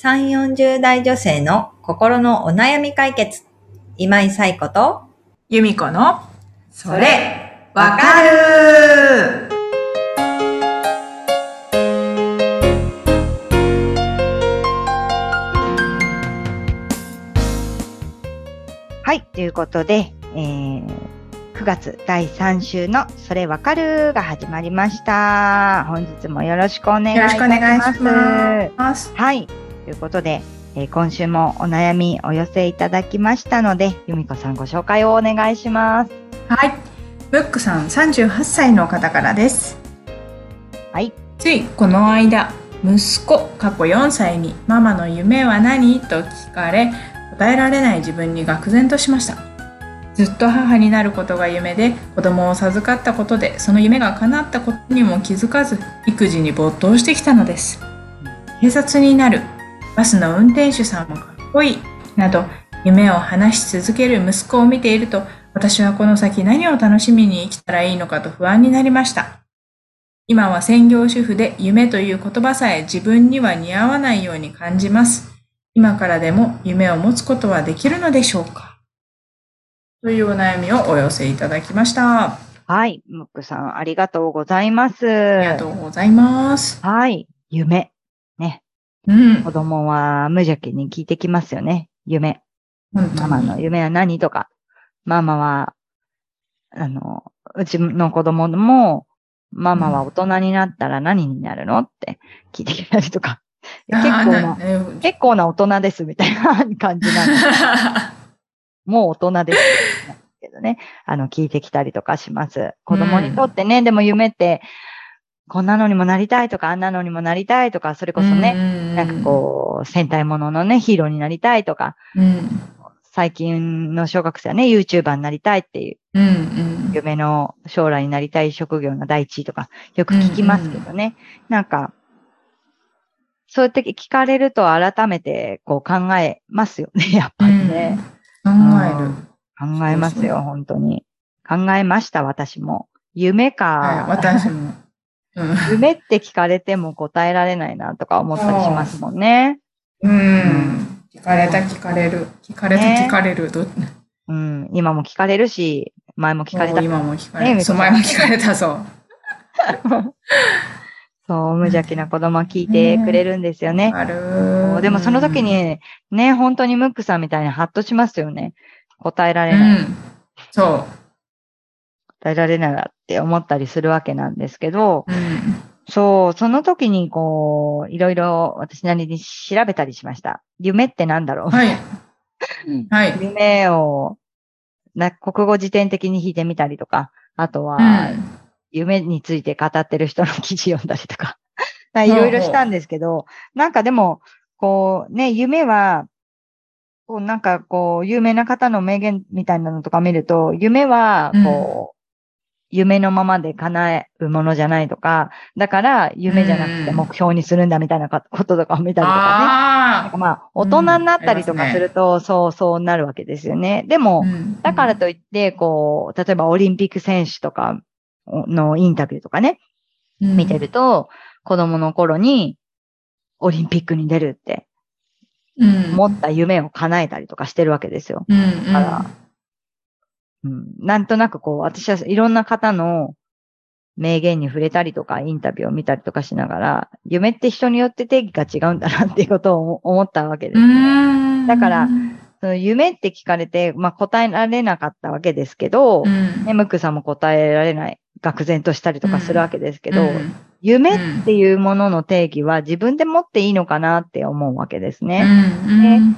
3、40代女性の心のお悩み解決。今井彩子と、由美子の、それ、わかるはい、ということで、えー、9月第3週のそれわかるが始まりました。本日もよろしくお願いいよろたししくお願います。します。はい、ということで、えー今週もお悩みお寄せいただきましたので、由美子さんご紹介をお願いします。はい。ブックさん38歳の方からです。はい。ついこの間、息子過去4歳にママの夢は何？と聞かれ、答えられない自分に愕然としました。ずっと母になることが夢で子供を授かったことでその夢が叶ったことにも気づかず育児に没頭してきたのです警察になるバスの運転手さんもかっこいいなど夢を話し続ける息子を見ていると私はこの先何を楽しみに生きたらいいのかと不安になりました今は専業主婦で夢という言葉さえ自分には似合わないように感じます今からでも夢を持つことはできるのでしょうか？というお悩みをお寄せいただきました。あはい、ムックさんありがとうございます。りがとうございます。はい、夢。ね、うん。子供は無邪気に聞いてきますよね。夢。本当にママの夢は何とか。ママは、あの、うちの子供も、ママは大人になったら何になるのって聞いてきたりとか。結構あな、ーね結構な大人ですみたいな感じなんです。もう大人ですけどね。あの、聞いてきたりとかします。子供にとってね、でも夢って、こんなのにもなりたいとか、あんなのにもなりたいとか、それこそね、ねなんかこう、戦隊もののね、ヒーローになりたいとか。最近の小学生はね、YouTuber になりたいっていううん。うん。夢の将来になりたい職業の第一位とか、よく聞きますけどね。なんか、そうやって聞かれると改めてこう考えますよね、やっぱりね。考える。考えますよ、本当に。考えました、私も。夢か。はい、私も。うん。夢って聞かれても答えられないなとか思ったりしますもんね。うん。聞かれた、聞かれる。聞かれた、ね聞かれる。どうん、今も聞かれるし、前も聞かれた。今も聞かれねた。そう、前も聞かれた、そう。そう、無邪気な子供は聞いてくれるんですよね。あるでもその時、に、ね、本当にムックさんみたいにハッとしますよね。答えらうれない。ん。そ答えられないなって思ったりするわけなんですけど、う。うん。そう、その時にこう、いろいろ私なりに調べたりしました。夢ってなんだろう、はい。はい。夢を、な、国語辞典的に引いてみたりとか、あとは、うん夢について語ってる人の記事読んだりとか、いろいろしたんですけど、なんかでも、こうね、夢は、こうなんかこう、有名な方の名言みたいなのとか見ると、夢は、こう、夢のままで叶えるものじゃないとか、だから夢じゃなくてうん。目標にするんだみたいなこととかを見たりとかね。あかまあ、大人になったりとかすると、そうそうなるわけですよね。であも、うん。だからといって、こう、例えばオリンピック選手とかのインタビューとかね、見てると、子供の頃にオリンピックに出るってうん。思った夢を叶えたりとかしてるわけですよ。だからうん、なんとなくこう、私はいろんな方の名言に触れたりとか、インタビューを見たりとかしながら、夢って人によって定義が違うんだなっていうことを思 ったわけですうね。んだからその夢って聞かれて、まあ答えられなかったわけですけど、うん。ね、ムックさんも答えられない、愕然としたりとかするわけですけど、うん。夢っていうものの定義は自分で持っていいのかなって思うわけですね。うん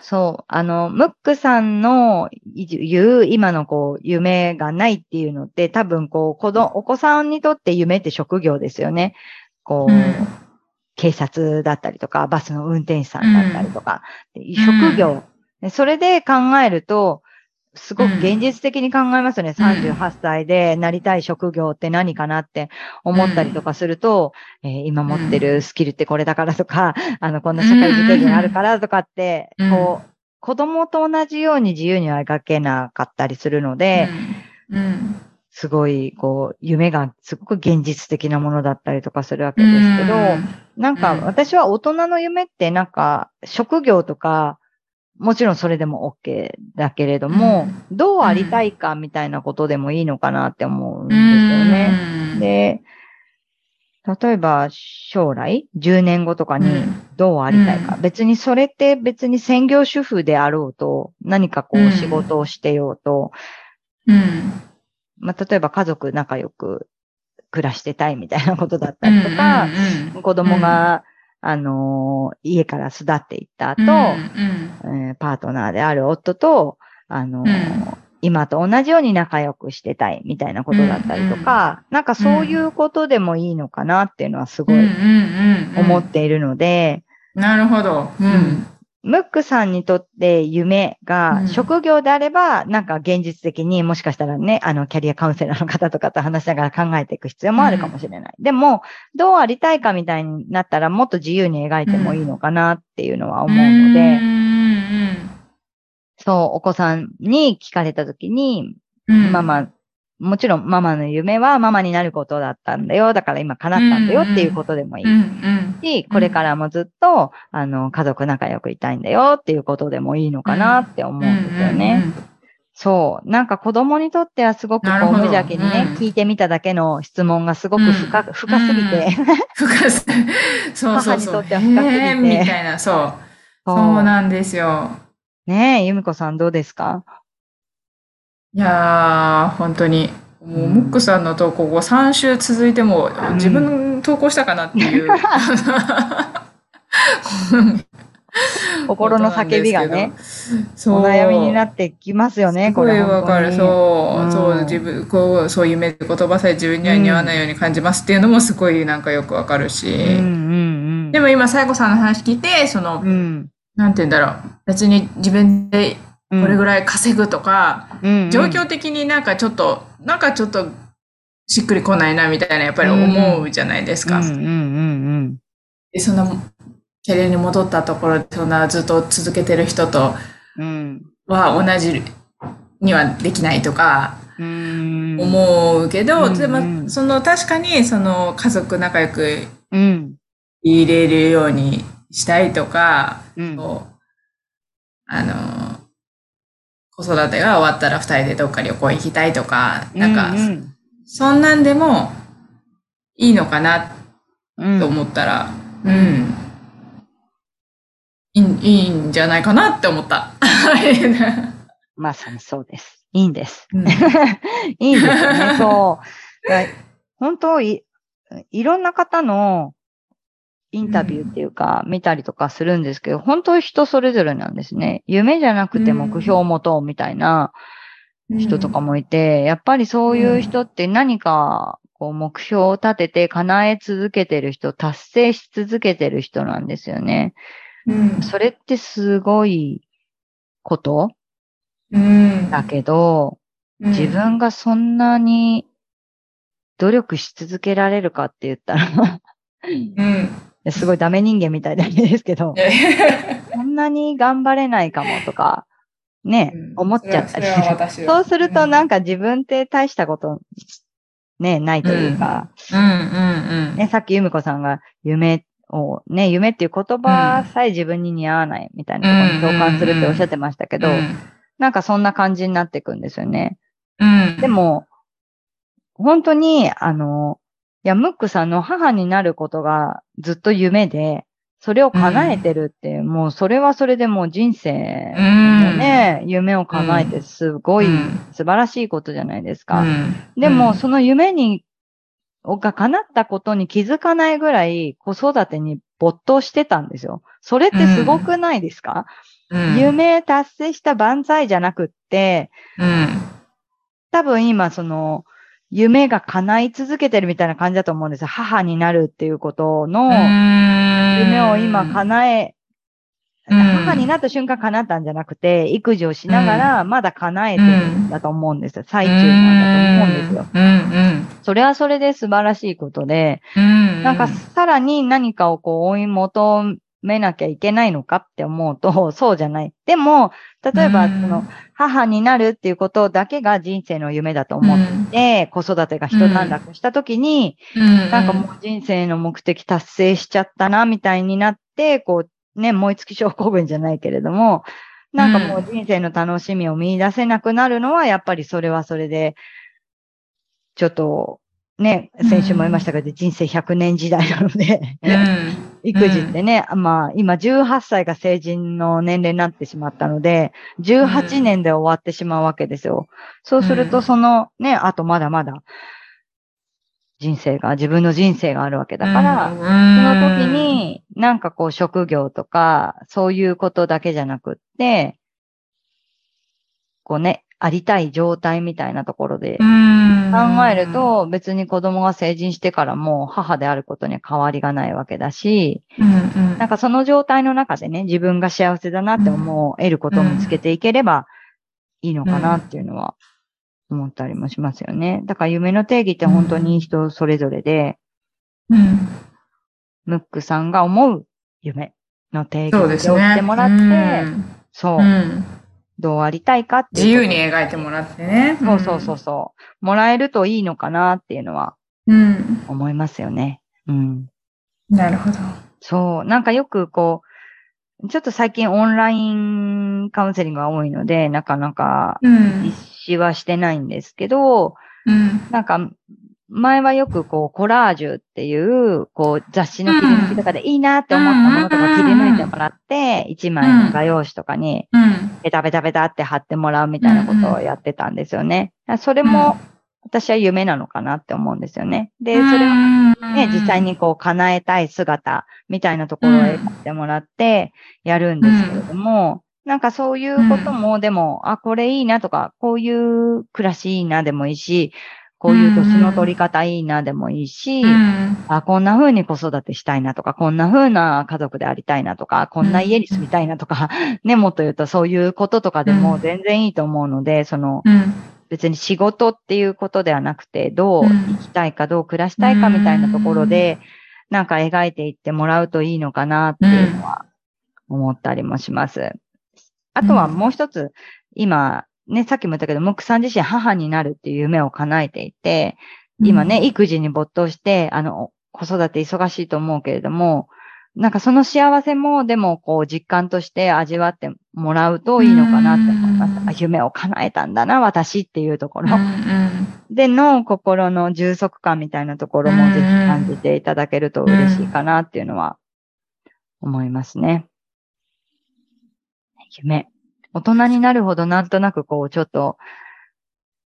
そう。あの、ムックさんの言う今のこう、夢がないっていうのって多分こう、子供、お子さんにとって夢って職業ですよね。こう、うん。警察だったりとか、バスの運転手さんだったりとか、でん。職業、でそれで考えると、すごく現実的に考えますよね。38歳でなりたい職業って何かなって思ったりとかすると、えー今持ってるスキルってこれだからとか、あの、こんな社会受験があるからとかって、うんこう、子供と同じように自由には描けなかったりするので、うんすごい、こう、夢がすごく現実的なものだったりとかするわけですけど、なんかうん。私は大人の夢ってなんか職業とか、もちろんそれでも OK だけれども、どうありたいかみたいなことでもいいのかなって思うんですよね。ねで、例えば将来、10年後とかにどうありたいか。う別にそれって別に専業主婦であろうと、何かこううん。仕事をしてようと、うん。まあ、例えば家族仲良く暮らしてたいみたいなことだったりとか、子供が、あのー家から巣立っていった後、うん、えーパートナーである夫と、あのーうん今と同じように仲良くしてたいみたいなことだったりとか、なんかそういうことでもいいのかなっていうのはすごい思っているので、なるほど。うん。ムックさんにとって夢うがん。職業であれば、なんか現実的にもしかしたらね、あの、キャリアカウンセラーの方とかと話しながら考えていく必要もあるかもしれない。でも、どうありたいかみたいになったらもっと自由に描いてもいいのかなっていうのは思うので、うんそう、お子さんに聞かれたときに、うん。ママ、もちろんママの夢はママになることだったんだよ。だから今叶ったんだよっていうことでもいいうんうんし、これからもずっと、あの、家族仲良くいたいんだよっていうことでもいいのかなって思うんですよね。そう。なんか子供にとってはすごくこう無邪気にね、うん聞いてみただけの質問がすごく深,、うん深すぎて、深す、そうそうそう。母にとっては深すぎてみたいな、そう。そうなんですよ。ねえ、ゆみこさんどうですか？いやー、本当に。もう、ムックさんの投稿後3週続いても、ん自分投稿したかなっていう。心の叫びがね、そう。お悩みになってきますよね、これ。わかる。そう、うんそう、自分、こう、そういう言葉さえ自分には似合わないように感じますっていうのもすごいなんかよくわかるし。うんうんうん。でも今、サイコさんの話聞いて、その、うん、なんて言うんだろう。別に自分でうん。これぐらい稼ぐとか、うんうん状況的になんかちょっと、なんかちょっとしっくりこないなみたいなやっぱり思うじゃないですか。うんうんうんでそのキャリアに戻ったところでそんなずっと続けてる人とうん。は同じにはできないとかうん。思うけど、うんでもその確かにその家族仲良くうん。入れるようにしたいとか、うん。こうあの子育てが終わったら二人でどっか旅行行きたいとか、なんか、うんそんなんでもいいのかなうん、と思ったら、うん。いいいいんじゃないかなって思った。まさにそうです。いいんです。うん いいんですよね、そう。だ本当い、いろんな方のインタビューっていうか、見たりとかするんですけど、本当に人それぞれなんですね。夢じゃなくて目標を持とうみたいな人とかもいて、やっぱりそういう人って何かこう目標を立てて叶え続けてる人、達成し続けてる人なんですよね。うん。それってすごいことうん。だけど、うん自分がそんなに努力し続けられるかって言ったらうん。すごいダメ人間みたいなんですけど、そんなに頑張れないかもとか、ね、うん。思っちゃったり。そそうするとなんか自分って大したこと、ね、ないというか。ね、さっき由美子さんが夢を、ね、夢っていう言葉さえ自分に似合わないみたいなところに共感するっておっしゃってましたけど、なんかそんな感じになっていくんですよね。うん。でも、本当に、あの、いや、ムックさんの母になることがずっと夢で、それを叶えてるって、もうそれはそれでもう人生のね、夢を叶えてすごいうん。素晴らしいことじゃないですか。うん。でも、その夢に、が叶ったことに気づかないぐらい子育てに没頭してたんですよ。それってすごくないですか、うん、夢達成した万歳じゃなくって、うん。多分今その、夢が叶い続けてるみたいな感じだと思うんですよ。母になるっていうことの夢を今叶え、うん母になった瞬間叶ったんじゃなくて、育児をしながらまだ叶えてるんだと思うんですよ。最中なんだと思うんですよ。それはそれで素晴らしいことで、うん。なんかさらに何かをこう追い求めなきゃいけないのかって思うと、そうじゃない。でも、例えば、その、母になるっていうことだけが人生の夢だと思って、子育てが一段落した時に、うん、なんかもう人生の目的達成しちゃったな、みたいになって、こう、ね、燃え尽き症候群じゃないけれども、なんかもう人生の楽しみを見出せなくなるのは、やっぱりそれはそれで、ちょっと、ね、先週も言いましたけど、人生100年時代なので、うん、育児ってね、まあ今18歳が成人の年齢になってしまったので、18年で終わってしまうわけですよ。そうするとそのね、あとまだまだ人生が、自分の人生があるわけだから、うん、その時になんかこう職業とかそういうことだけじゃなくって、こうね、ありたい状態みたいなところでうん、考えると別に子供が成人してからも母であることには変わりがないわけだし、うん、うん、なんかその状態の中でね、自分が幸せだなって思う、得ることを見つけていければいいのかなっていうのは思ったりもしますよね。だから夢の定義って本当に人それぞれで、うん、ムックさんが思う夢の定義を言そうですね。ってもらって、うん。そう、うんどうありたいかって自由に描いてもらってね。そうそうそうそう。もらえるといいのかなっていうのはうん。思いますよね。うん。なるほど。そう。なんかよくこう、ちょっと最近オンラインカウンセリングが多いので、なかなかうん実。施はしてないんですけど、うん。なんか、前はよくこう、コラージュっていう、こう、雑誌の切り抜きとかでいいなって思ったものとか切り抜いてもらって、一枚の画用紙とかに、うん。ベタベタベタって貼ってもらうみたいなことをやってたんですよね。それも、私は夢なのかなって思うんですよね。で、それをね、実際にこう叶えたい姿みたいなところを描いてもらってやるんですけれども、なんかそういうことも、でも、あ、これいいなとか、こういう暮らしいいなでもいいし、こういう年の取り方いいなでもいいし、うん。あ、こんな風に子育てしたいなとか、こんな風な家族でありたいなとか、こんな家に住みたいなとか、ね、もっと言うとそういうこととかでも全然いいと思うので、その、うん。別に仕事っていうことではなくて、どううん生きたいか、どう暮らしたいかみたいなところで、なんか描いていってもらうといいのかなっていうのは思ったりもします。あとはもう一つ、今、ね、さっきも言ったけど、ムックさん自身母になるっていう夢を叶えていて、今ね、育児に没頭して、あの、子育て忙しいと思うけれども、なんかその幸せも、でも、こう、実感として味わってもらうといいのかなって思いました。うんあ夢を叶えたんだな、私っていうとこうん。ろ。うん。での心の充足感みたいなところもぜひ感じていただけると嬉しいかなっていうのは思いますね。夢。大人になるほどなんとなくこう、ちょっと、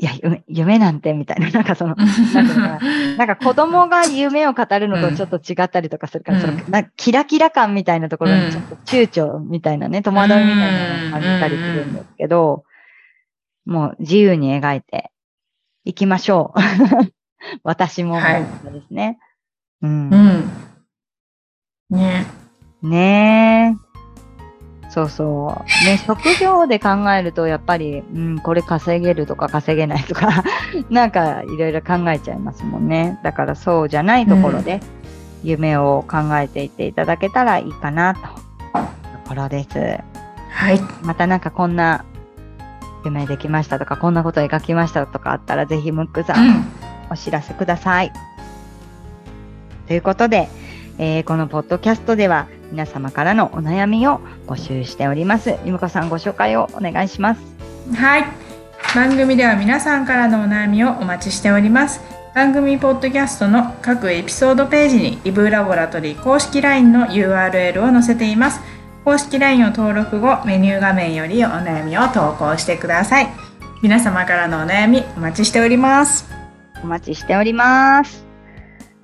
いや、夢夢なんてみたいな、なんかその、なんか子供が夢を語るのとちょっと違ったりとかするから、うんそのなキラキラ感みたいなところにちょっと躊躇みたいなね、戸惑いみたいなのを感じたりするんですけど、もう自由に描いていきましょう。私も、ですね。うん。うん。ね。ねえ。そうそう。ね、職業で考えると、やっぱり、うん、これ稼げるとか稼げないとか、なんかいろいろ考えちゃいますもんね。だからそうじゃないところで、夢を考えていっていただけたらいいかなと。ところです。はい。またなんかこんな夢できましたとか、こんなこと描きましたとかあったら、ぜひムックさん、お知らせください。ということで、えーこのポッドキャストでは皆様からのお悩みを募集しております。ゆむこさんご紹介をお願いします。はい。番組では皆さんからのお悩みをお待ちしております。番組ポッドキャストの各エピソードページにイブラボラトリー公式 LINE の URL を載せています。公式 LINE を登録後、メニュー画面よりお悩みを投稿してください。皆様からのお悩みお待ちしております。お待ちしております。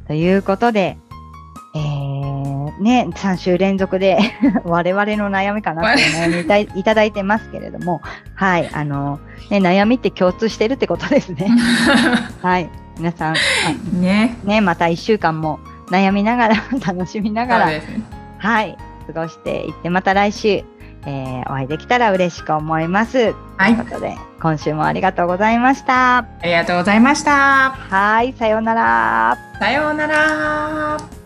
ということで、えー、ね、3週連続で 我々の悩みかなっていう悩みいたいいただいてますけれども、はい、あの、ね、悩みって共通してるってことですね。はい、皆さん、あね。ね、また1週間も悩みながら、楽しみながら。はい、過ごしていって、また来週、えーお会いできたら嬉しく思います。はいということで、今週もありがとうございました。ありがとうございました。はい、さようなら。さようなら。